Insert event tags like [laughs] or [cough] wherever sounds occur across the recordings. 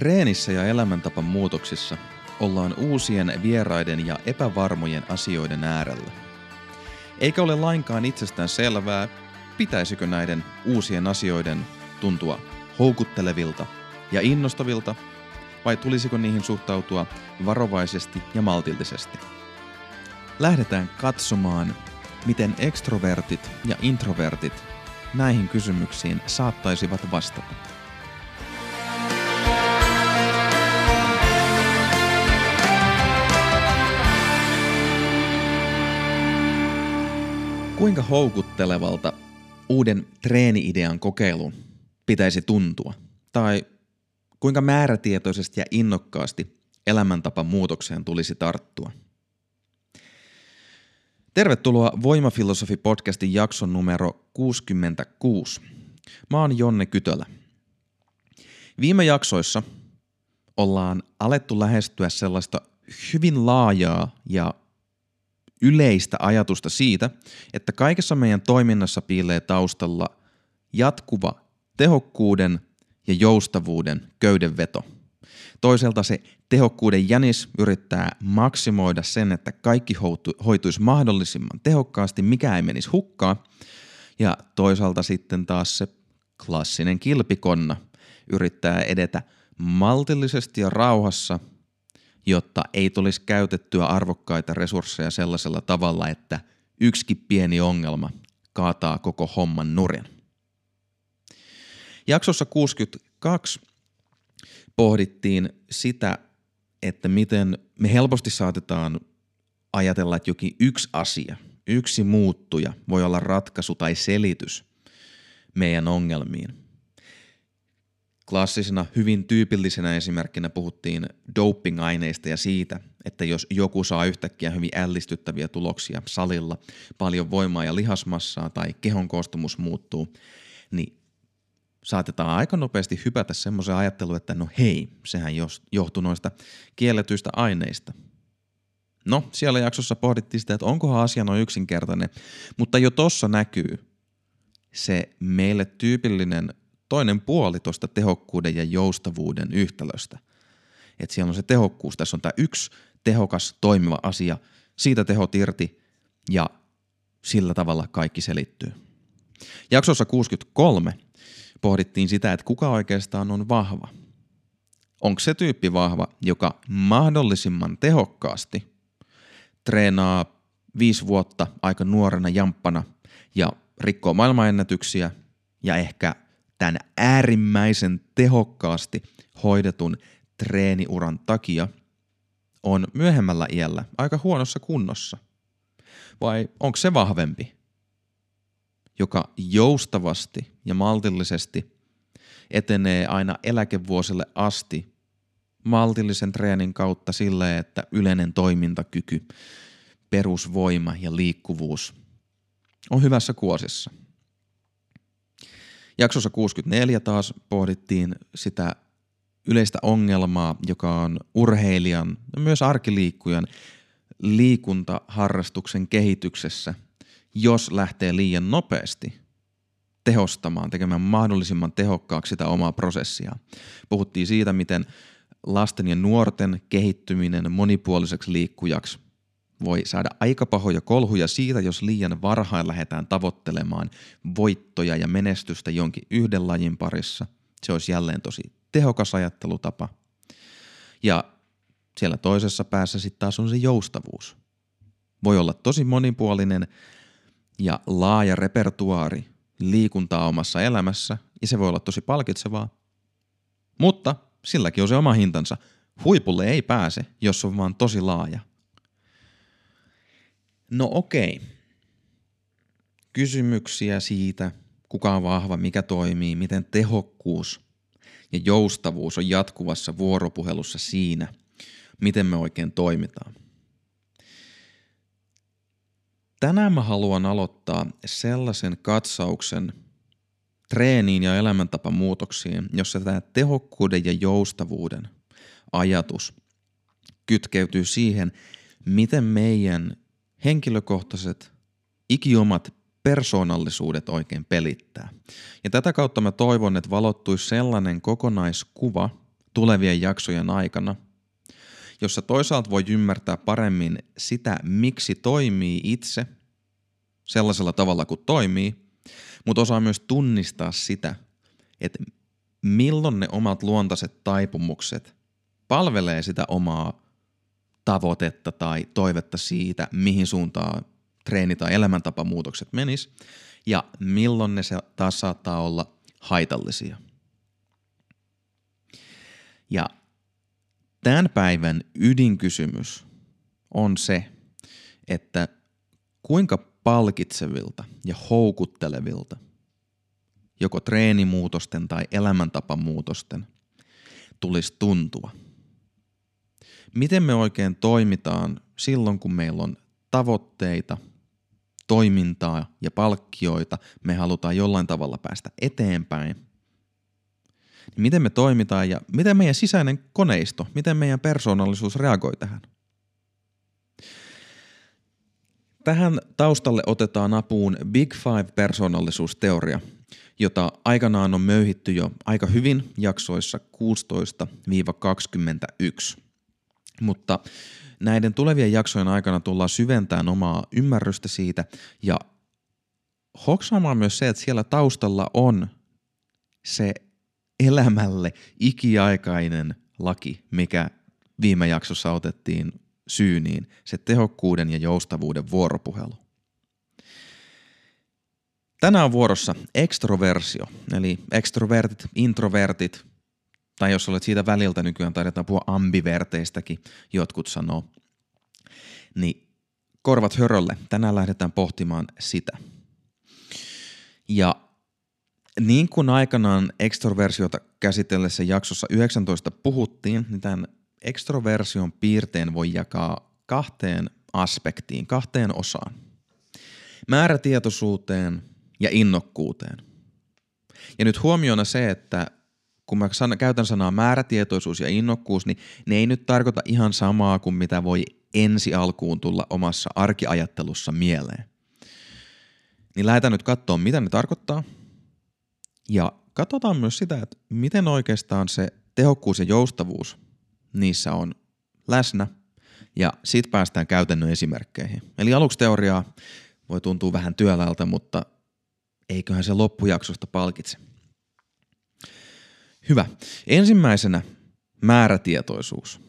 Treenissä ja elämäntapan muutoksissa ollaan uusien vieraiden ja epävarmojen asioiden äärellä. Eikä ole lainkaan itsestään selvää, pitäisikö näiden uusien asioiden tuntua houkuttelevilta ja innostavilta, vai tulisiko niihin suhtautua varovaisesti ja maltillisesti. Lähdetään katsomaan, miten ekstrovertit ja introvertit näihin kysymyksiin saattaisivat vastata. Kuinka houkuttelevalta uuden treeni-idean kokeilu pitäisi tuntua? Tai kuinka määrätietoisesti ja innokkaasti elämäntapa muutokseen tulisi tarttua? Tervetuloa Voimafilosofi-podcastin jakson numero 66. Mä oon Jonne Kytölä. Viime jaksoissa ollaan alettu lähestyä sellaista hyvin laajaa ja yleistä ajatusta siitä, että kaikessa meidän toiminnassa piilee taustalla jatkuva tehokkuuden ja joustavuuden köydenveto. Toisaalta se tehokkuuden jänis yrittää maksimoida sen, että kaikki hoituisi mahdollisimman tehokkaasti, mikä ei menisi hukkaan. Ja toisaalta sitten taas se klassinen kilpikonna yrittää edetä maltillisesti ja rauhassa jotta ei tulisi käytettyä arvokkaita resursseja sellaisella tavalla, että yksikin pieni ongelma kaataa koko homman nurin. Jaksossa 62 pohdittiin sitä, että miten me helposti saatetaan ajatella, että jokin yksi asia, yksi muuttuja voi olla ratkaisu tai selitys meidän ongelmiin. Klassisena, hyvin tyypillisenä esimerkkinä puhuttiin doping-aineista ja siitä, että jos joku saa yhtäkkiä hyvin ällistyttäviä tuloksia salilla, paljon voimaa ja lihasmassaa tai kehon koostumus muuttuu, niin saatetaan aika nopeasti hypätä semmoisen ajatteluun, että no hei, sehän johtuu noista kielletyistä aineista. No, siellä jaksossa pohdittiin sitä, että onkohan asia noin yksinkertainen, mutta jo tossa näkyy se meille tyypillinen toinen puoli tuosta tehokkuuden ja joustavuuden yhtälöstä. Että siellä on se tehokkuus, tässä on tämä yksi tehokas toimiva asia, siitä tehot irti ja sillä tavalla kaikki selittyy. Jaksossa 63 pohdittiin sitä, että kuka oikeastaan on vahva. Onko se tyyppi vahva, joka mahdollisimman tehokkaasti treenaa viisi vuotta aika nuorena jamppana ja rikkoo maailmanennätyksiä ja ehkä tämän äärimmäisen tehokkaasti hoidetun treeniuran takia on myöhemmällä iällä aika huonossa kunnossa? Vai onko se vahvempi, joka joustavasti ja maltillisesti etenee aina eläkevuosille asti maltillisen treenin kautta sille, että yleinen toimintakyky, perusvoima ja liikkuvuus on hyvässä kuosissa – Jaksossa 64 taas pohdittiin sitä yleistä ongelmaa, joka on urheilijan ja myös arkiliikkujan liikuntaharrastuksen kehityksessä, jos lähtee liian nopeasti tehostamaan, tekemään mahdollisimman tehokkaaksi sitä omaa prosessia. Puhuttiin siitä, miten lasten ja nuorten kehittyminen monipuoliseksi liikkujaksi voi saada aika pahoja kolhuja siitä, jos liian varhain lähdetään tavoittelemaan voittoja ja menestystä jonkin yhden lajin parissa. Se olisi jälleen tosi tehokas ajattelutapa. Ja siellä toisessa päässä sitten taas on se joustavuus. Voi olla tosi monipuolinen ja laaja repertuaari liikuntaa omassa elämässä ja se voi olla tosi palkitsevaa. Mutta silläkin on se oma hintansa. Huipulle ei pääse, jos on vaan tosi laaja. No okei. Kysymyksiä siitä, kuka on vahva, mikä toimii, miten tehokkuus ja joustavuus on jatkuvassa vuoropuhelussa siinä, miten me oikein toimitaan. Tänään mä haluan aloittaa sellaisen katsauksen treeniin ja elämäntapamuutoksiin, jossa tämä tehokkuuden ja joustavuuden ajatus kytkeytyy siihen, miten meidän henkilökohtaiset, ikiomat persoonallisuudet oikein pelittää. Ja tätä kautta mä toivon, että valottuisi sellainen kokonaiskuva tulevien jaksojen aikana, jossa toisaalta voi ymmärtää paremmin sitä, miksi toimii itse sellaisella tavalla kuin toimii, mutta osaa myös tunnistaa sitä, että milloin ne omat luontaiset taipumukset palvelee sitä omaa tavoitetta tai toivetta siitä, mihin suuntaan treeni- tai elämäntapamuutokset menis, ja milloin ne taas saattaa olla haitallisia. Ja tämän päivän ydinkysymys on se, että kuinka palkitsevilta ja houkuttelevilta joko treenimuutosten tai elämäntapamuutosten tulisi tuntua. Miten me oikein toimitaan silloin, kun meillä on tavoitteita, toimintaa ja palkkioita, me halutaan jollain tavalla päästä eteenpäin. Niin miten me toimitaan ja miten meidän sisäinen koneisto, miten meidän persoonallisuus reagoi tähän? Tähän taustalle otetaan apuun Big Five-persoonallisuusteoria, jota aikanaan on möyhitty jo aika hyvin jaksoissa 16-21. Mutta näiden tulevien jaksojen aikana tullaan syventämään omaa ymmärrystä siitä ja hoksaamaan myös se, että siellä taustalla on se elämälle ikiaikainen laki, mikä viime jaksossa otettiin syyniin, se tehokkuuden ja joustavuuden vuoropuhelu. Tänään on vuorossa ekstroversio, eli ekstrovertit, introvertit, tai jos olet siitä väliltä nykyään, taidetaan puhua ambiverteistäkin, jotkut sanoo. Niin korvat hörölle, tänään lähdetään pohtimaan sitä. Ja niin kuin aikanaan ekstroversiota käsitellessä jaksossa 19 puhuttiin, niin tämän ekstroversion piirteen voi jakaa kahteen aspektiin, kahteen osaan. Määrätietoisuuteen ja innokkuuteen. Ja nyt huomiona se, että kun mä san, käytän sanaa määrätietoisuus ja innokkuus, niin ne ei nyt tarkoita ihan samaa kuin mitä voi ensi alkuun tulla omassa arkiajattelussa mieleen. Niin lähdetään nyt katsoa, mitä ne tarkoittaa. Ja katsotaan myös sitä, että miten oikeastaan se tehokkuus ja joustavuus niissä on läsnä. Ja sit päästään käytännön esimerkkeihin. Eli aluksi teoriaa voi tuntua vähän työläältä, mutta eiköhän se loppujaksosta palkitse. Hyvä. Ensimmäisenä määrätietoisuus.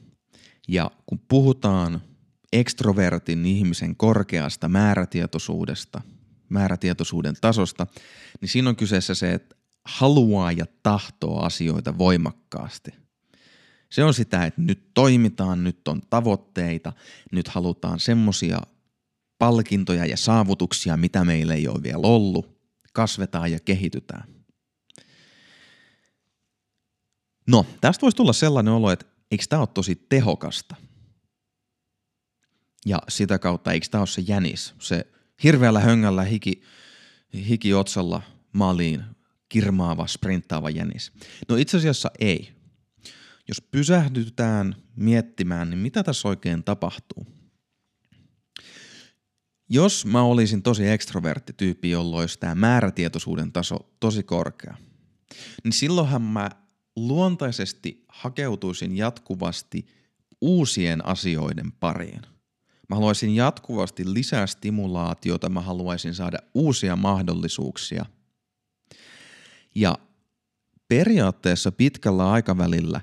Ja kun puhutaan ekstrovertin ihmisen korkeasta määrätietoisuudesta, määrätietoisuuden tasosta, niin siinä on kyseessä se, että haluaa ja tahtoo asioita voimakkaasti. Se on sitä, että nyt toimitaan, nyt on tavoitteita, nyt halutaan semmosia palkintoja ja saavutuksia, mitä meillä ei ole vielä ollut. Kasvetaan ja kehitytään. No, tästä voisi tulla sellainen olo, että eikö tämä ole tosi tehokasta? Ja sitä kautta eikö tämä ole se jänis, se hirveällä höngällä hiki, hiki otsalla maaliin kirmaava, sprinttaava jänis? No itse asiassa ei. Jos pysähdytään miettimään, niin mitä tässä oikein tapahtuu? Jos mä olisin tosi ekstrovertti tyyppi, jolloin olisi tämä määrätietoisuuden taso tosi korkea, niin silloinhan mä luontaisesti hakeutuisin jatkuvasti uusien asioiden pariin. Mä haluaisin jatkuvasti lisää stimulaatiota, mä haluaisin saada uusia mahdollisuuksia. Ja periaatteessa pitkällä aikavälillä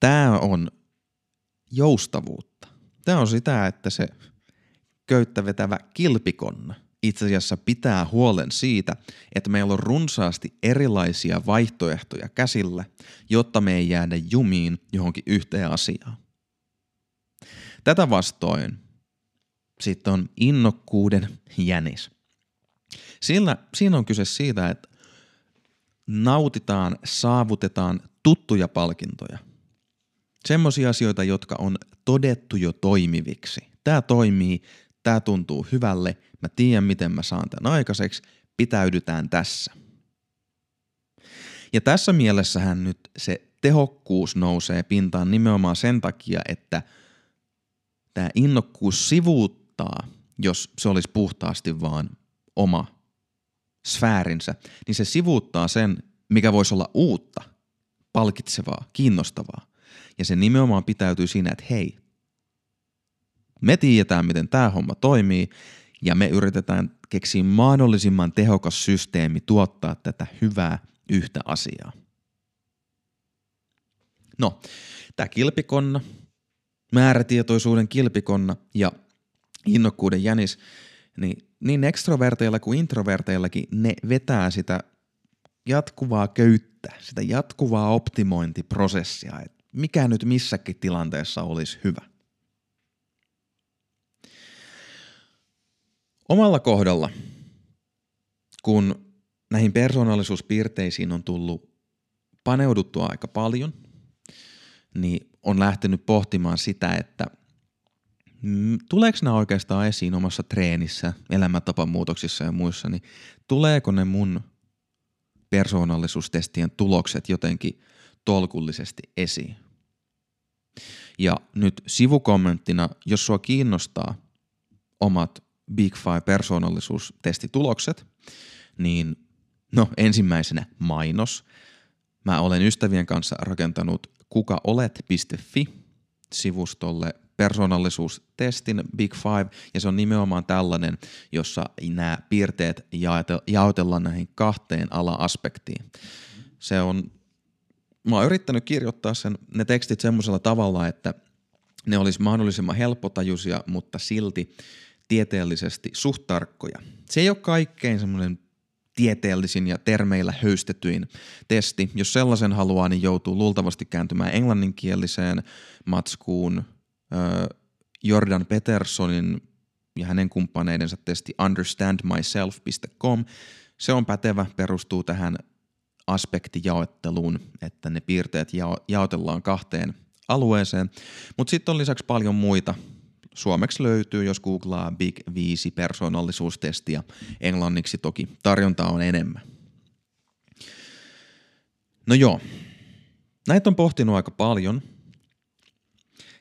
tämä on joustavuutta. Tämä on sitä, että se köyttä vetävä kilpikonna itse asiassa pitää huolen siitä, että meillä on runsaasti erilaisia vaihtoehtoja käsillä, jotta me ei jäädä jumiin johonkin yhteen asiaan. Tätä vastoin sitten on innokkuuden jänis. Sillä, siinä on kyse siitä, että nautitaan, saavutetaan tuttuja palkintoja. Semmoisia asioita, jotka on todettu jo toimiviksi. Tämä toimii, tämä tuntuu hyvälle, mä tiedän miten mä saan tämän aikaiseksi, pitäydytään tässä. Ja tässä mielessähän nyt se tehokkuus nousee pintaan nimenomaan sen takia, että tämä innokkuus sivuuttaa, jos se olisi puhtaasti vaan oma sfäärinsä, niin se sivuuttaa sen, mikä voisi olla uutta, palkitsevaa, kiinnostavaa. Ja se nimenomaan pitäytyy siinä, että hei, me tiedetään, miten tämä homma toimii, ja me yritetään keksiä mahdollisimman tehokas systeemi tuottaa tätä hyvää yhtä asiaa. No, tämä kilpikonna, määrätietoisuuden kilpikonna ja innokkuuden jänis, niin niin ekstroverteilla kuin introverteillakin ne vetää sitä jatkuvaa köyttä, sitä jatkuvaa optimointiprosessia, että mikä nyt missäkin tilanteessa olisi hyvä. Omalla kohdalla, kun näihin persoonallisuuspiirteisiin on tullut paneuduttua aika paljon, niin on lähtenyt pohtimaan sitä, että tuleeko nämä oikeastaan esiin omassa treenissä, elämäntapamuutoksissa ja muissa, niin tuleeko ne mun persoonallisuustestien tulokset jotenkin tolkullisesti esiin? Ja nyt sivukommenttina, jos sua kiinnostaa omat Big Five persoonallisuustestitulokset, niin no ensimmäisenä mainos. Mä olen ystävien kanssa rakentanut kukaolet.fi sivustolle persoonallisuustestin Big Five, ja se on nimenomaan tällainen, jossa nämä piirteet jaotellaan näihin kahteen ala-aspektiin. Se on, mä oon yrittänyt kirjoittaa sen, ne tekstit semmoisella tavalla, että ne olisi mahdollisimman helppotajuisia, mutta silti tieteellisesti suht tarkkoja. Se ei ole kaikkein semmoinen tieteellisin ja termeillä höystetyin testi. Jos sellaisen haluaa, niin joutuu luultavasti kääntymään englanninkieliseen matskuun Jordan Petersonin ja hänen kumppaneidensa testi understandmyself.com. Se on pätevä, perustuu tähän aspektijaotteluun, että ne piirteet jaotellaan kahteen alueeseen, mutta sitten on lisäksi paljon muita Suomeksi löytyy, jos googlaa Big 5 persoonallisuustestiä. Englanniksi toki tarjontaa on enemmän. No joo, näitä on pohtinut aika paljon.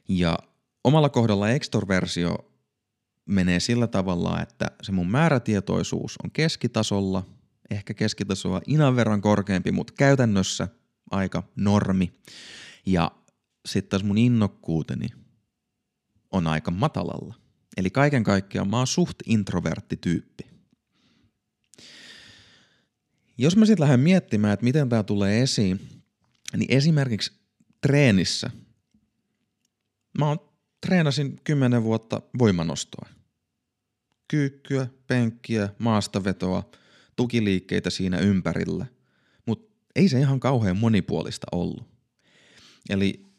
Ja omalla kohdalla extroversio menee sillä tavalla, että se mun määrätietoisuus on keskitasolla, ehkä keskitasoa inan verran korkeampi, mutta käytännössä aika normi. Ja sitten taas mun innokkuuteni on aika matalalla. Eli kaiken kaikkiaan mä oon suht introvertti tyyppi. Jos mä sitten lähden miettimään, että miten tämä tulee esiin, niin esimerkiksi treenissä mä oon, treenasin kymmenen vuotta voimanostoa. Kyykkyä, penkkiä, maastavetoa, tukiliikkeitä siinä ympärillä. Mutta ei se ihan kauhean monipuolista ollut. Eli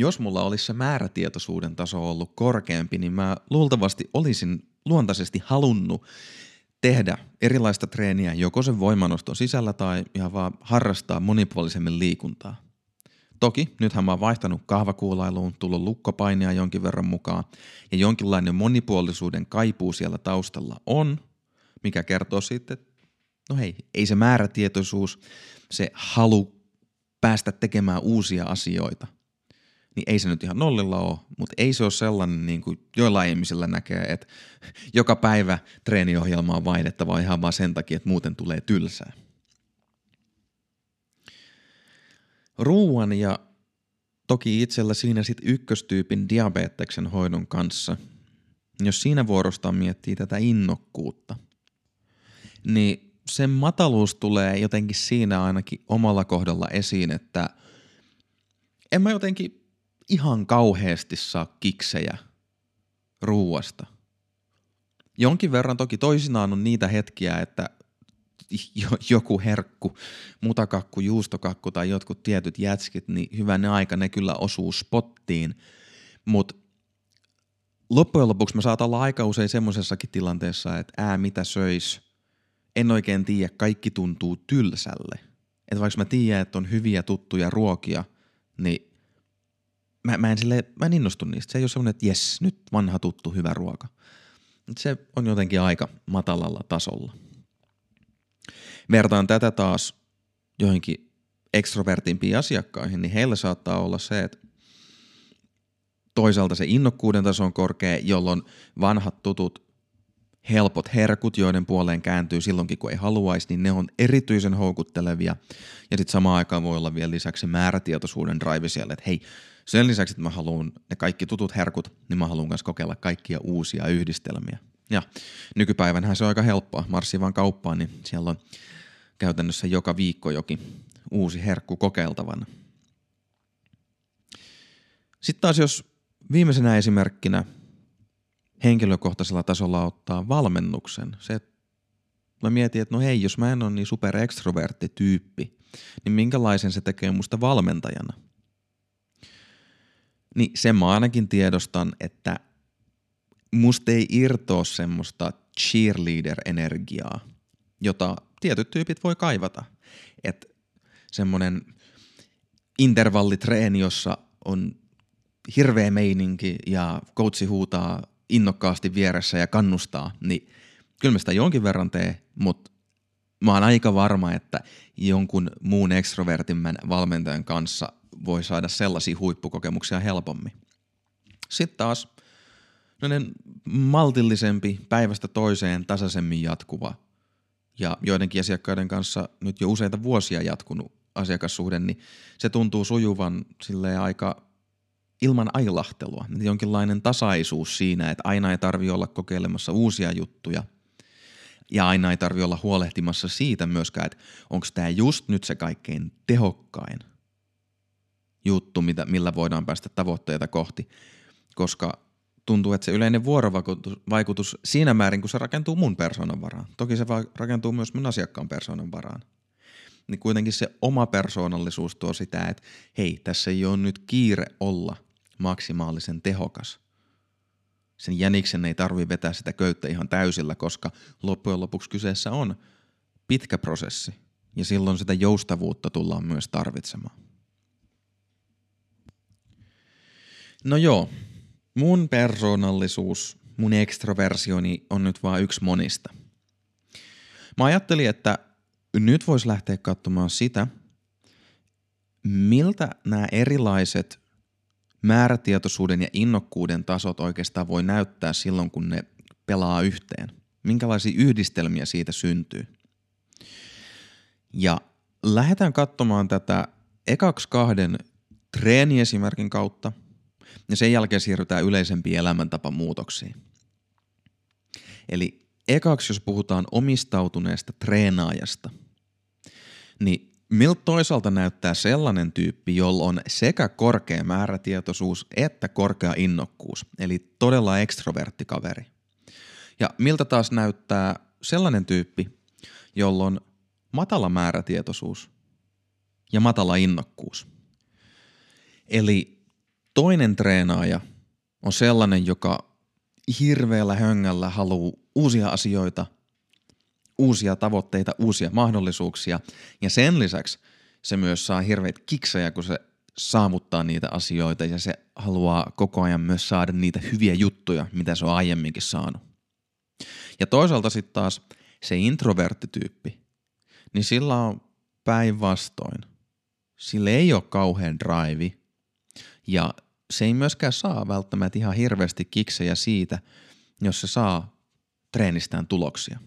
jos mulla olisi se määrätietoisuuden taso ollut korkeampi, niin mä luultavasti olisin luontaisesti halunnut tehdä erilaista treeniä joko sen voimanoston sisällä tai ihan vaan harrastaa monipuolisemmin liikuntaa. Toki nythän mä oon vaihtanut kahvakuulailuun, tullut lukkopainia jonkin verran mukaan ja jonkinlainen monipuolisuuden kaipuu siellä taustalla on, mikä kertoo sitten, että no hei, ei se määrätietoisuus, se halu päästä tekemään uusia asioita – niin ei se nyt ihan nollilla ole, mutta ei se ole sellainen, niin kuin joillain ihmisillä näkee, että joka päivä treeniohjelma on vaihdettava ihan vaan sen takia, että muuten tulee tylsää. Ruuan ja toki itsellä siinä sitten ykköstyypin diabeteksen hoidon kanssa, jos siinä vuorostaan miettii tätä innokkuutta, niin sen mataluus tulee jotenkin siinä ainakin omalla kohdalla esiin, että en mä jotenkin ihan kauheasti saa kiksejä ruuasta. Jonkin verran toki toisinaan on niitä hetkiä, että joku herkku, mutakakku, juustokakku tai jotkut tietyt jätskit, niin hyvänä aika ne kyllä osuu spottiin. Mutta loppujen lopuksi mä saatan olla aika usein semmoisessakin tilanteessa, että ää mitä söis, en oikein tiedä, kaikki tuntuu tylsälle. Että vaikka mä tiedän, että on hyviä tuttuja ruokia, niin mä, mä, en sille, mä en innostu niistä. Se ei ole semmoinen, että jes, nyt vanha tuttu hyvä ruoka. Se on jotenkin aika matalalla tasolla. Vertaan tätä taas joihinkin ekstrovertimpiin asiakkaihin, niin heillä saattaa olla se, että toisaalta se innokkuuden taso on korkea, jolloin vanhat tutut helpot herkut, joiden puoleen kääntyy silloinkin, kun ei haluaisi, niin ne on erityisen houkuttelevia. Ja sitten samaan aikaan voi olla vielä lisäksi määrätietoisuuden drive siellä, että hei, sen lisäksi, että mä haluan ne kaikki tutut herkut, niin mä haluan myös kokeilla kaikkia uusia yhdistelmiä. Ja nykypäivänhän se on aika helppoa. Marssi vaan kauppaan, niin siellä on käytännössä joka viikko jokin uusi herkku kokeiltavana. Sitten taas jos viimeisenä esimerkkinä henkilökohtaisella tasolla ottaa valmennuksen, se, että mä mietin, että no hei, jos mä en ole niin super tyyppi, niin minkälaisen se tekee musta valmentajana? Niin sen mä ainakin tiedostan, että musta ei irtoa semmoista cheerleader-energiaa, jota tietyt tyypit voi kaivata. Että semmoinen intervallitreeni, jossa on hirveä meininki ja coachi huutaa innokkaasti vieressä ja kannustaa, niin kyllä mä sitä jonkin verran tee, mutta mä oon aika varma, että jonkun muun ekstrovertimmän valmentajan kanssa voi saada sellaisia huippukokemuksia helpommin. Sitten taas maltillisempi, päivästä toiseen tasaisemmin jatkuva ja joidenkin asiakkaiden kanssa nyt jo useita vuosia jatkunut asiakassuhde, niin se tuntuu sujuvan sille aika ilman ailahtelua. Jonkinlainen tasaisuus siinä, että aina ei tarvi olla kokeilemassa uusia juttuja ja aina ei tarvi olla huolehtimassa siitä myöskään, että onko tämä just nyt se kaikkein tehokkain juttu, mitä, millä voidaan päästä tavoitteita kohti, koska tuntuu, että se yleinen vuorovaikutus siinä määrin, kun se rakentuu mun persoonan varaan. Toki se rakentuu myös mun asiakkaan persoonan varaan. Niin kuitenkin se oma persoonallisuus tuo sitä, että hei, tässä ei ole nyt kiire olla maksimaalisen tehokas. Sen jäniksen ei tarvi vetää sitä köyttä ihan täysillä, koska loppujen lopuksi kyseessä on pitkä prosessi. Ja silloin sitä joustavuutta tullaan myös tarvitsemaan. No joo, mun persoonallisuus, mun ekstroversioni on nyt vain yksi monista. Mä ajattelin, että nyt voisi lähteä katsomaan sitä, miltä nämä erilaiset määrätietoisuuden ja innokkuuden tasot oikeastaan voi näyttää silloin, kun ne pelaa yhteen. Minkälaisia yhdistelmiä siitä syntyy. Ja lähdetään katsomaan tätä ekaksi kahden treeniesimerkin kautta – ja sen jälkeen siirrytään yleisempiin elämäntapamuutoksiin. Eli ekaksi, jos puhutaan omistautuneesta treenaajasta, niin miltä toisaalta näyttää sellainen tyyppi, jolla on sekä korkea määrätietoisuus että korkea innokkuus, eli todella ekstrovertti kaveri. Ja miltä taas näyttää sellainen tyyppi, jolla on matala määrätietoisuus ja matala innokkuus. Eli Toinen treenaaja on sellainen, joka hirveällä höngällä haluaa uusia asioita, uusia tavoitteita, uusia mahdollisuuksia ja sen lisäksi se myös saa hirveät kiksejä, kun se saavuttaa niitä asioita ja se haluaa koko ajan myös saada niitä hyviä juttuja, mitä se on aiemminkin saanut. Ja toisaalta sitten taas se introverttityyppi, niin sillä on päinvastoin. Sillä ei ole kauhean drive ja se ei myöskään saa välttämättä ihan hirveästi kiksejä siitä, jos se saa treenistään tuloksia.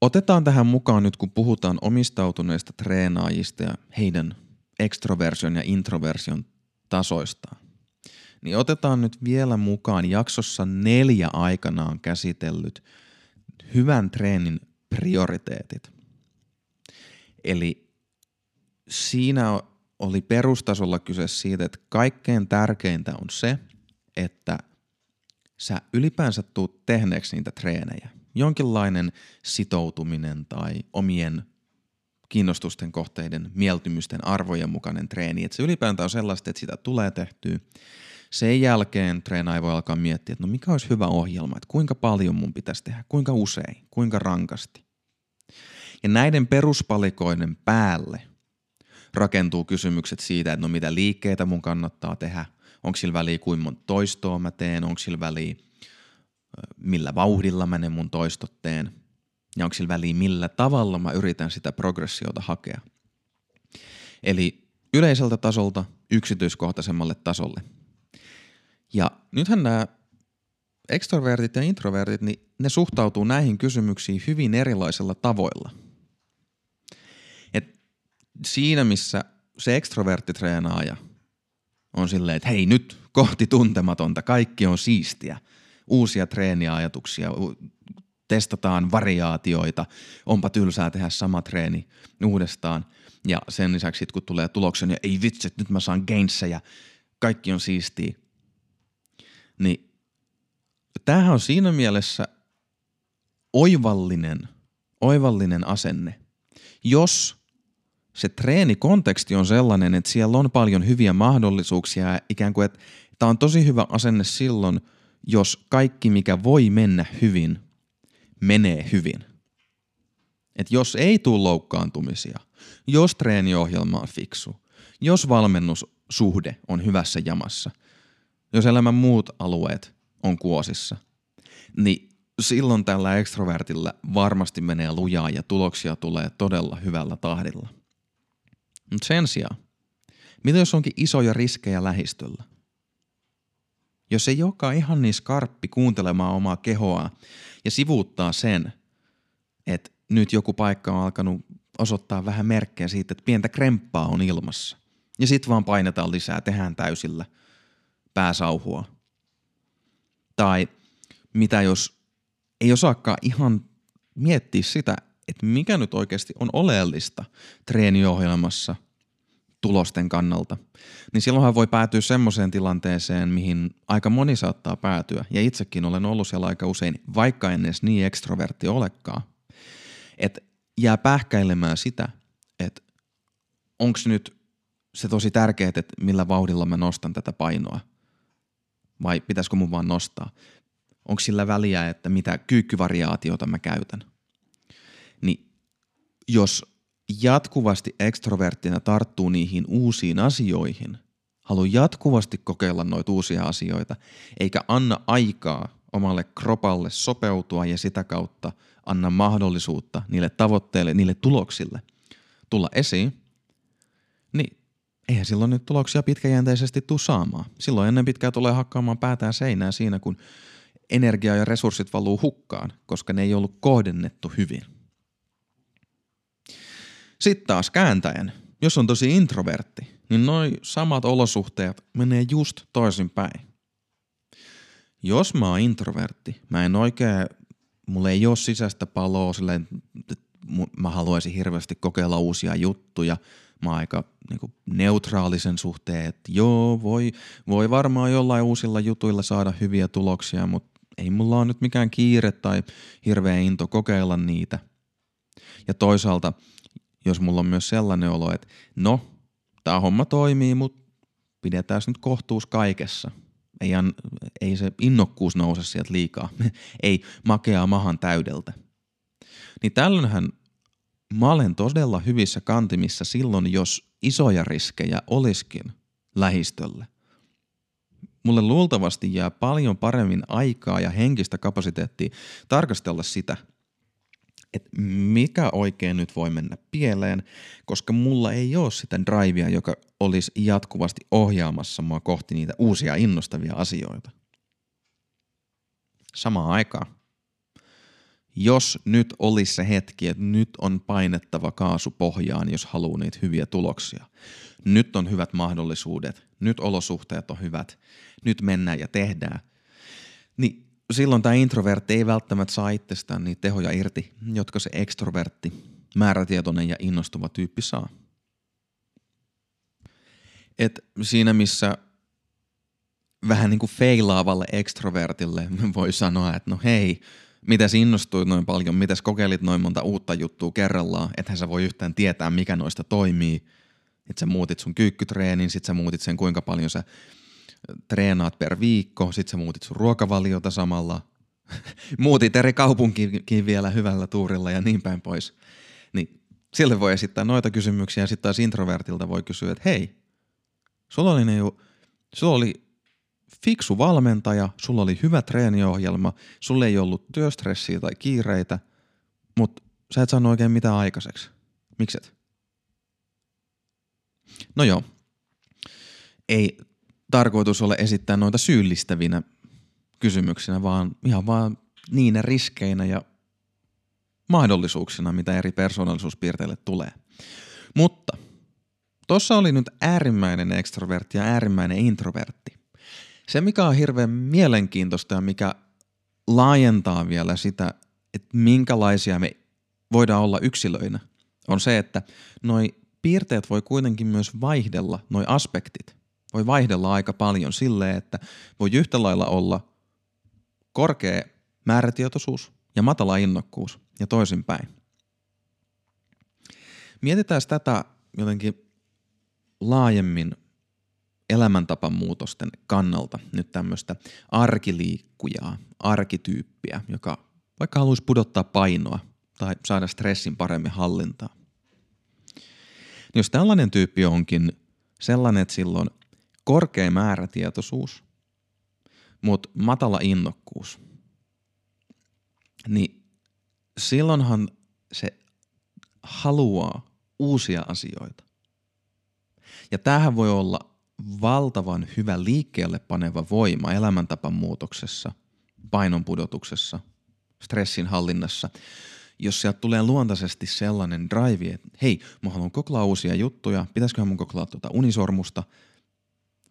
Otetaan tähän mukaan nyt, kun puhutaan omistautuneista treenaajista ja heidän ekstroversion ja introversion tasoistaan. Niin otetaan nyt vielä mukaan jaksossa neljä aikanaan käsitellyt hyvän treenin prioriteetit. Eli siinä oli perustasolla kyse siitä, että kaikkein tärkeintä on se, että sä ylipäänsä tuut tehneeksi niitä treenejä. Jonkinlainen sitoutuminen tai omien kiinnostusten kohteiden, mieltymysten, arvojen mukainen treeni. Että se ylipäätään on sellaista, että sitä tulee tehtyä. Sen jälkeen treenaaja voi alkaa miettiä, että no mikä olisi hyvä ohjelma, että kuinka paljon mun pitäisi tehdä, kuinka usein, kuinka rankasti. Ja näiden peruspalikoiden päälle – rakentuu kysymykset siitä, että no mitä liikkeitä mun kannattaa tehdä, onko sillä väliä kuinka monta toistoa mä teen, onko sillä väliä millä vauhdilla mä ne mun toistot teen ja onko sillä väliä millä tavalla mä yritän sitä progressiota hakea. Eli yleiseltä tasolta yksityiskohtaisemmalle tasolle. Ja nythän nämä ekstrovertit ja introvertit, niin ne suhtautuu näihin kysymyksiin hyvin erilaisilla tavoilla. Siinä, missä se ekstroverttitreenaaja on silleen, että hei nyt kohti tuntematonta, kaikki on siistiä, uusia treeniajatuksia, testataan variaatioita, onpa tylsää tehdä sama treeni uudestaan. Ja sen lisäksi kun tulee tuloksen ja ei vitsi, nyt mä saan gainsseja, kaikki on siistiä. Niin tämähän on siinä mielessä oivallinen, oivallinen asenne, jos se treenikonteksti on sellainen, että siellä on paljon hyviä mahdollisuuksia ja ikään kuin, että tämä on tosi hyvä asenne silloin, jos kaikki mikä voi mennä hyvin, menee hyvin. Et jos ei tule loukkaantumisia, jos treeniohjelma on fiksu, jos valmennussuhde on hyvässä jamassa, jos elämän muut alueet on kuosissa, niin silloin tällä ekstrovertilla varmasti menee lujaa ja tuloksia tulee todella hyvällä tahdilla. Mutta sen sijaan, mitä jos onkin isoja riskejä lähistöllä? Jos ei joka ihan niin skarppi kuuntelemaan omaa kehoa ja sivuuttaa sen, että nyt joku paikka on alkanut osoittaa vähän merkkejä siitä, että pientä kremppaa on ilmassa. Ja sitten vaan painetaan lisää, tehdään täysillä pääsauhua. Tai mitä jos ei osaakaan ihan miettiä sitä, että mikä nyt oikeasti on oleellista treeniohjelmassa tulosten kannalta, niin silloinhan voi päätyä semmoiseen tilanteeseen, mihin aika moni saattaa päätyä. Ja itsekin olen ollut siellä aika usein, vaikka en edes niin ekstrovertti olekaan. Että jää pähkäilemään sitä, että onko nyt se tosi tärkeää, että millä vauhdilla mä nostan tätä painoa. Vai pitäisikö mun vaan nostaa? Onko sillä väliä, että mitä kyykkyvariaatiota mä käytän? Niin jos jatkuvasti ekstroverttina tarttuu niihin uusiin asioihin, haluaa jatkuvasti kokeilla noita uusia asioita, eikä anna aikaa omalle kropalle sopeutua ja sitä kautta anna mahdollisuutta niille tavoitteille, niille tuloksille tulla esiin, niin eihän silloin nyt tuloksia pitkäjänteisesti tuu saamaan. Silloin ennen pitkää tulee hakkaamaan päätään seinää siinä, kun energia ja resurssit valuu hukkaan, koska ne ei ollut kohdennettu hyvin. Sitten taas kääntäen, jos on tosi introvertti, niin noi samat olosuhteet menee just toisinpäin. Jos mä oon introvertti, mä en oikein, mulla ei ole sisäistä paloa silleen, mä haluaisin hirveästi kokeilla uusia juttuja. Mä oon aika niin neutraalisen suhteen, että joo, voi, voi varmaan jollain uusilla jutuilla saada hyviä tuloksia, mutta ei mulla ole nyt mikään kiire tai hirveä into kokeilla niitä. Ja toisaalta, jos mulla on myös sellainen olo, että no, tämä homma toimii, mutta pidetään nyt kohtuus kaikessa. Ei, ei se innokkuus nouse sieltä liikaa. [laughs] ei makeaa mahan täydeltä. Niin tällöinhän mä olen todella hyvissä kantimissa silloin, jos isoja riskejä olisikin lähistölle mulle luultavasti jää paljon paremmin aikaa ja henkistä kapasiteettia tarkastella sitä, että mikä oikein nyt voi mennä pieleen, koska mulla ei ole sitä drivea, joka olisi jatkuvasti ohjaamassa mua kohti niitä uusia innostavia asioita. Samaan aikaan, jos nyt olisi se hetki, että nyt on painettava kaasu pohjaan, jos haluaa niitä hyviä tuloksia, nyt on hyvät mahdollisuudet, nyt olosuhteet on hyvät, nyt mennään ja tehdään, niin silloin tämä introvertti ei välttämättä saa itsestään niitä tehoja irti, jotka se ekstrovertti, määrätietoinen ja innostuva tyyppi saa. Et siinä missä vähän niin kuin feilaavalle ekstrovertille voi sanoa, että no hei, mitäs innostuit noin paljon, mitäs kokeilit noin monta uutta juttua kerrallaan, ethän sä voi yhtään tietää, mikä noista toimii – että sä muutit sun kyykkytreenin, sit sä muutit sen kuinka paljon sä treenaat per viikko, sit sä muutit sun ruokavaliota samalla, [laughs] muutit eri kaupunkiin vielä hyvällä tuurilla ja niin päin pois. Niin sille voi esittää noita kysymyksiä ja sitten taas introvertilta voi kysyä, että hei, sulla oli, niinku, sulla oli fiksu valmentaja, sulla oli hyvä treeniohjelma, sulla ei ollut työstressiä tai kiireitä, mutta sä et saanut oikein mitään aikaiseksi. Mikset? No joo, ei tarkoitus ole esittää noita syyllistävinä kysymyksinä, vaan ihan vaan niinä riskeinä ja mahdollisuuksina, mitä eri persoonallisuuspiirteille tulee. Mutta tuossa oli nyt äärimmäinen ekstrovertti ja äärimmäinen introvertti. Se, mikä on hirveän mielenkiintoista ja mikä laajentaa vielä sitä, että minkälaisia me voidaan olla yksilöinä, on se, että noi piirteet voi kuitenkin myös vaihdella, noi aspektit voi vaihdella aika paljon silleen, että voi yhtä lailla olla korkea määrätietoisuus ja matala innokkuus ja toisinpäin. Mietitään tätä jotenkin laajemmin elämäntapan muutosten kannalta nyt tämmöistä arkiliikkujaa, arkityyppiä, joka vaikka haluaisi pudottaa painoa tai saada stressin paremmin hallintaan. Jos tällainen tyyppi onkin sellainen, että silloin korkea määrätietoisuus, mutta matala innokkuus, niin silloinhan se haluaa uusia asioita. Ja tämähän voi olla valtavan hyvä liikkeelle paneva voima elämäntapan muutoksessa, painon pudotuksessa, stressin hallinnassa, jos sieltä tulee luontaisesti sellainen drive, että hei, mä haluan koklaa uusia juttuja, pitäisiköhän mun koklaa tuota unisormusta,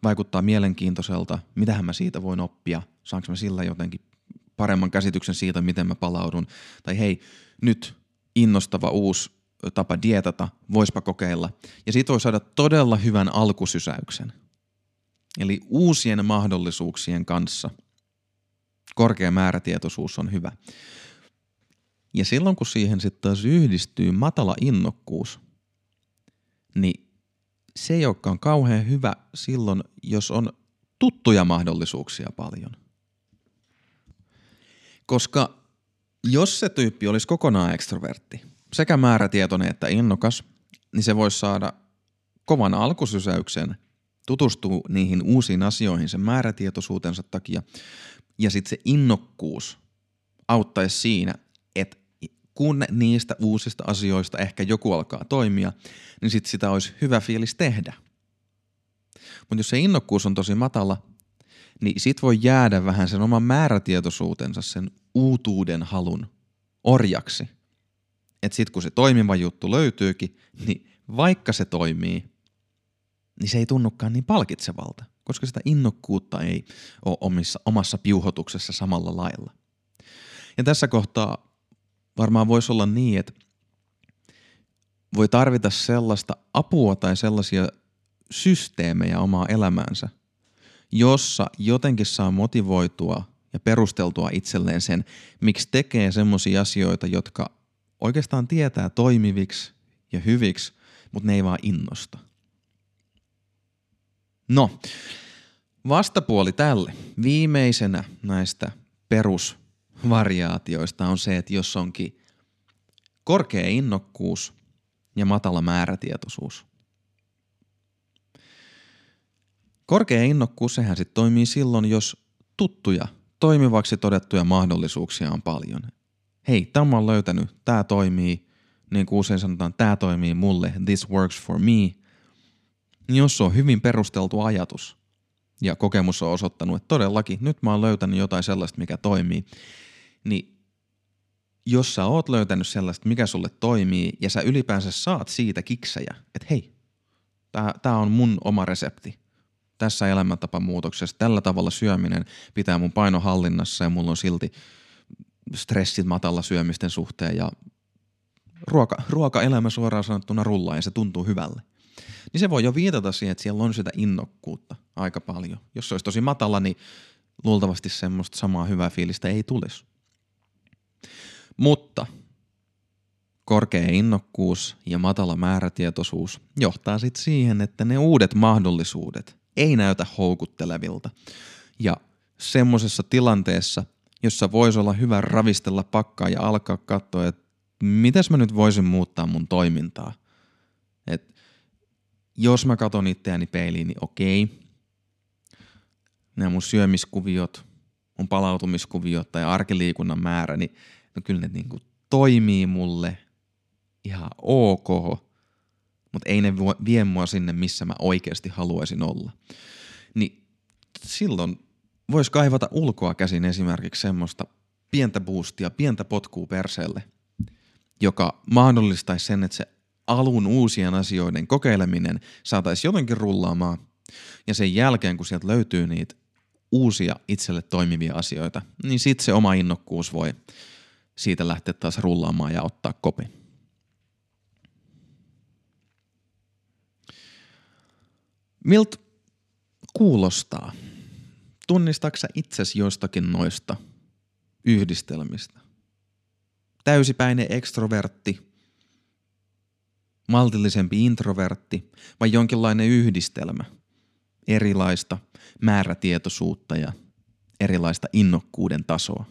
vaikuttaa mielenkiintoiselta, mitähän mä siitä voin oppia, saanko mä sillä jotenkin paremman käsityksen siitä, miten mä palaudun, tai hei, nyt innostava uusi tapa dietata, voispa kokeilla. Ja siitä voi saada todella hyvän alkusysäyksen. Eli uusien mahdollisuuksien kanssa korkea määrätietoisuus on hyvä. Ja silloin kun siihen sitten taas yhdistyy matala innokkuus, niin se ei olekaan kauhean hyvä silloin, jos on tuttuja mahdollisuuksia paljon. Koska jos se tyyppi olisi kokonaan ekstrovertti, sekä määrätietoinen että innokas, niin se voisi saada kovan alkusysäyksen, tutustuu niihin uusiin asioihin sen määrätietoisuutensa takia, ja sitten se innokkuus auttaisi siinä, että kun niistä uusista asioista ehkä joku alkaa toimia, niin sitten sitä olisi hyvä fiilis tehdä. Mutta jos se innokkuus on tosi matala, niin sit voi jäädä vähän sen oman määrätietoisuutensa, sen uutuuden halun orjaksi. Että sit kun se toimiva juttu löytyykin, niin vaikka se toimii, niin se ei tunnukaan niin palkitsevalta, koska sitä innokkuutta ei ole omissa, omassa piuhotuksessa samalla lailla. Ja tässä kohtaa varmaan voisi olla niin, että voi tarvita sellaista apua tai sellaisia systeemejä omaa elämäänsä, jossa jotenkin saa motivoitua ja perusteltua itselleen sen, miksi tekee semmoisia asioita, jotka oikeastaan tietää toimiviksi ja hyviksi, mutta ne ei vaan innosta. No, vastapuoli tälle. Viimeisenä näistä perusvariaatioista on se, että jos onkin korkea innokkuus ja matala määrätietoisuus. Korkea innokkuus, sehän sitten toimii silloin, jos tuttuja, toimivaksi todettuja mahdollisuuksia on paljon. Hei, tämä on löytänyt, tämä toimii, niin kuin usein sanotaan, tämä toimii mulle, this works for me. Jos on hyvin perusteltu ajatus ja kokemus on osoittanut, että todellakin nyt mä oon löytänyt jotain sellaista, mikä toimii, niin jos sä oot löytänyt sellaista, mikä sulle toimii ja sä ylipäänsä saat siitä kiksejä, että hei, tää on mun oma resepti, tässä elämäntapamuutoksessa, tällä tavalla syöminen pitää mun paino hallinnassa ja mulla on silti stressit matalla syömisten suhteen ja ruoka, ruokaelämä suoraan sanottuna rullaa ja se tuntuu hyvälle. Niin se voi jo viitata siihen, että siellä on sitä innokkuutta aika paljon. Jos se olisi tosi matala, niin luultavasti semmoista samaa hyvää fiilistä ei tulisi. Mutta korkea innokkuus ja matala määrätietoisuus johtaa sitten siihen, että ne uudet mahdollisuudet ei näytä houkuttelevilta. Ja semmoisessa tilanteessa, jossa voisi olla hyvä ravistella pakkaa ja alkaa katsoa, että mitäs mä nyt voisin muuttaa mun toimintaa. Et jos mä katon itseäni peiliin, niin okei. Nämä mun syömiskuviot, mun palautumiskuviot tai arkiliikunnan määrä, niin no kyllä ne niinku toimii mulle ihan ok mutta ei ne vie mua sinne, missä mä oikeasti haluaisin olla. Niin silloin voisi kaivata ulkoa käsin esimerkiksi semmoista pientä boostia, pientä potkua perseelle, joka mahdollistaisi sen, että se alun uusien asioiden kokeileminen saataisiin jotenkin rullaamaan. Ja sen jälkeen, kun sieltä löytyy niitä uusia itselle toimivia asioita, niin sitten se oma innokkuus voi siitä lähteä taas rullaamaan ja ottaa kopi. Milt kuulostaa? Tunnistaksä itsesi jostakin noista yhdistelmistä? Täysipäinen ekstrovertti, maltillisempi introvertti vai jonkinlainen yhdistelmä erilaista määrätietoisuutta ja erilaista innokkuuden tasoa?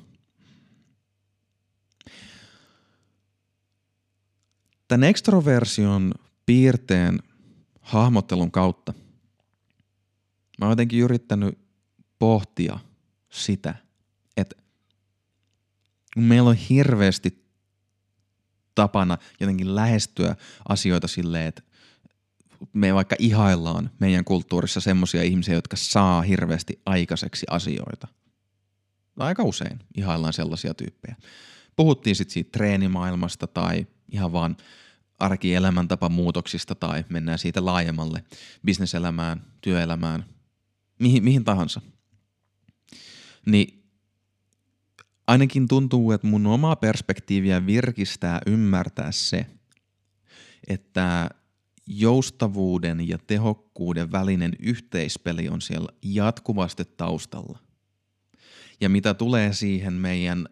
Tämän ekstroversion piirteen hahmottelun kautta mä oon jotenkin yrittänyt pohtia sitä, että meillä on hirveästi tapana jotenkin lähestyä asioita silleen, että me vaikka ihaillaan meidän kulttuurissa semmoisia ihmisiä, jotka saa hirveästi aikaiseksi asioita. Aika usein ihaillaan sellaisia tyyppejä. Puhuttiin sitten siitä treenimaailmasta tai ihan vaan arkielämäntapa muutoksista tai mennään siitä laajemmalle bisneselämään, työelämään, mihin, mihin tahansa. Niin ainakin tuntuu, että mun omaa perspektiiviä virkistää ymmärtää se, että joustavuuden ja tehokkuuden välinen yhteispeli on siellä jatkuvasti taustalla. Ja mitä tulee siihen meidän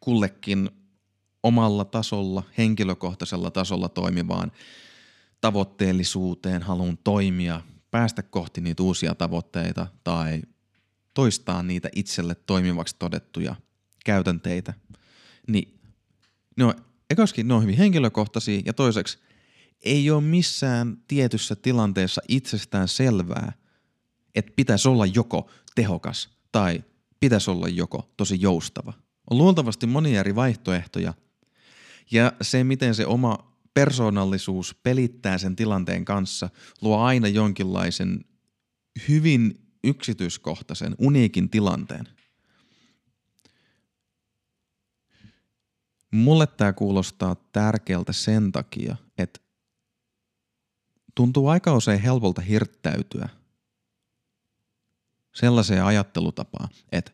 kullekin omalla tasolla, henkilökohtaisella tasolla toimivaan tavoitteellisuuteen, haluun toimia, päästä kohti niitä uusia tavoitteita tai toistaa niitä itselle toimivaksi todettuja käytänteitä, niin ne on, ekoskin ne on hyvin henkilökohtaisia ja toiseksi ei ole missään tietyssä tilanteessa itsestään selvää, että pitäisi olla joko tehokas tai pitäisi olla joko tosi joustava. On luultavasti monia eri vaihtoehtoja – ja se, miten se oma persoonallisuus pelittää sen tilanteen kanssa, luo aina jonkinlaisen hyvin yksityiskohtaisen, uniikin tilanteen. Mulle tämä kuulostaa tärkeältä sen takia, että tuntuu aika usein helpolta hirttäytyä sellaiseen ajattelutapaan, että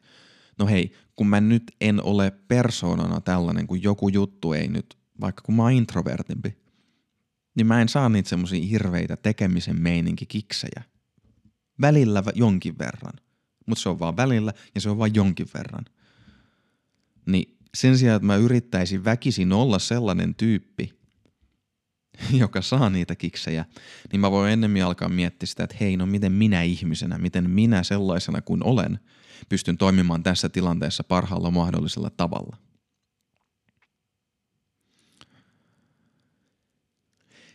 no hei, kun mä nyt en ole persoonana tällainen, kun joku juttu ei nyt, vaikka kun mä oon introvertimpi, niin mä en saa niitä semmosia hirveitä tekemisen meininki kiksejä. Välillä jonkin verran. Mutta se on vaan välillä ja se on vaan jonkin verran. Niin sen sijaan, että mä yrittäisin väkisin olla sellainen tyyppi, [laughs] joka saa niitä kiksejä, niin mä voin ennemmin alkaa miettiä sitä, että hei, no miten minä ihmisenä, miten minä sellaisena kuin olen, pystyn toimimaan tässä tilanteessa parhaalla mahdollisella tavalla.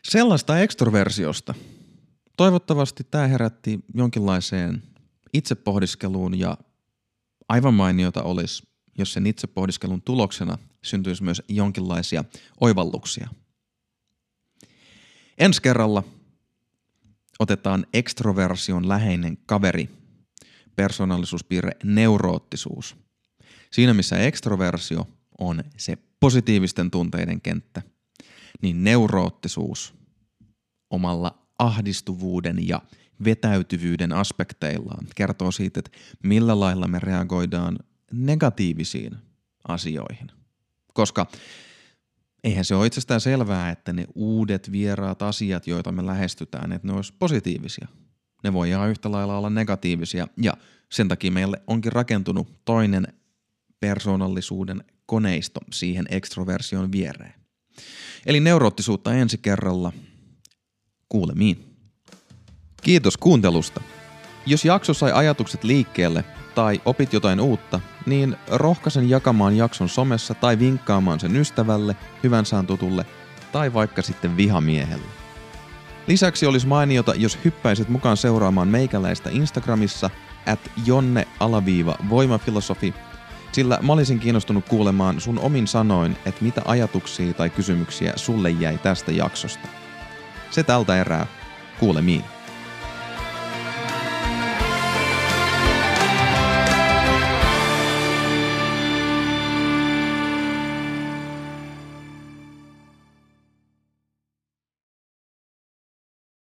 Sellaista ekstroversiosta. Toivottavasti tämä herätti jonkinlaiseen itsepohdiskeluun ja aivan mainiota olisi, jos sen itsepohdiskelun tuloksena syntyisi myös jonkinlaisia oivalluksia. Ensi kerralla otetaan ekstroversion läheinen kaveri persoonallisuuspiirre neuroottisuus. Siinä missä ekstroversio on se positiivisten tunteiden kenttä, niin neuroottisuus omalla ahdistuvuuden ja vetäytyvyyden aspekteillaan kertoo siitä, että millä lailla me reagoidaan negatiivisiin asioihin. Koska eihän se ole itsestään selvää, että ne uudet vieraat asiat, joita me lähestytään, että ne olisi positiivisia – ne voi ihan yhtä lailla olla negatiivisia ja sen takia meille onkin rakentunut toinen persoonallisuuden koneisto siihen ekstroversion viereen. Eli neuroottisuutta ensi kerralla. Kuulemiin. Kiitos kuuntelusta. Jos jakso sai ajatukset liikkeelle tai opit jotain uutta, niin rohkaisen jakamaan jakson somessa tai vinkkaamaan sen ystävälle, hyvän saan tutulle tai vaikka sitten vihamiehelle. Lisäksi olisi mainiota, jos hyppäisit mukaan seuraamaan meikäläistä Instagramissa at jonne-voimafilosofi, sillä mä olisin kiinnostunut kuulemaan sun omin sanoin, että mitä ajatuksia tai kysymyksiä sulle jäi tästä jaksosta. Se tältä erää. Kuulemiin.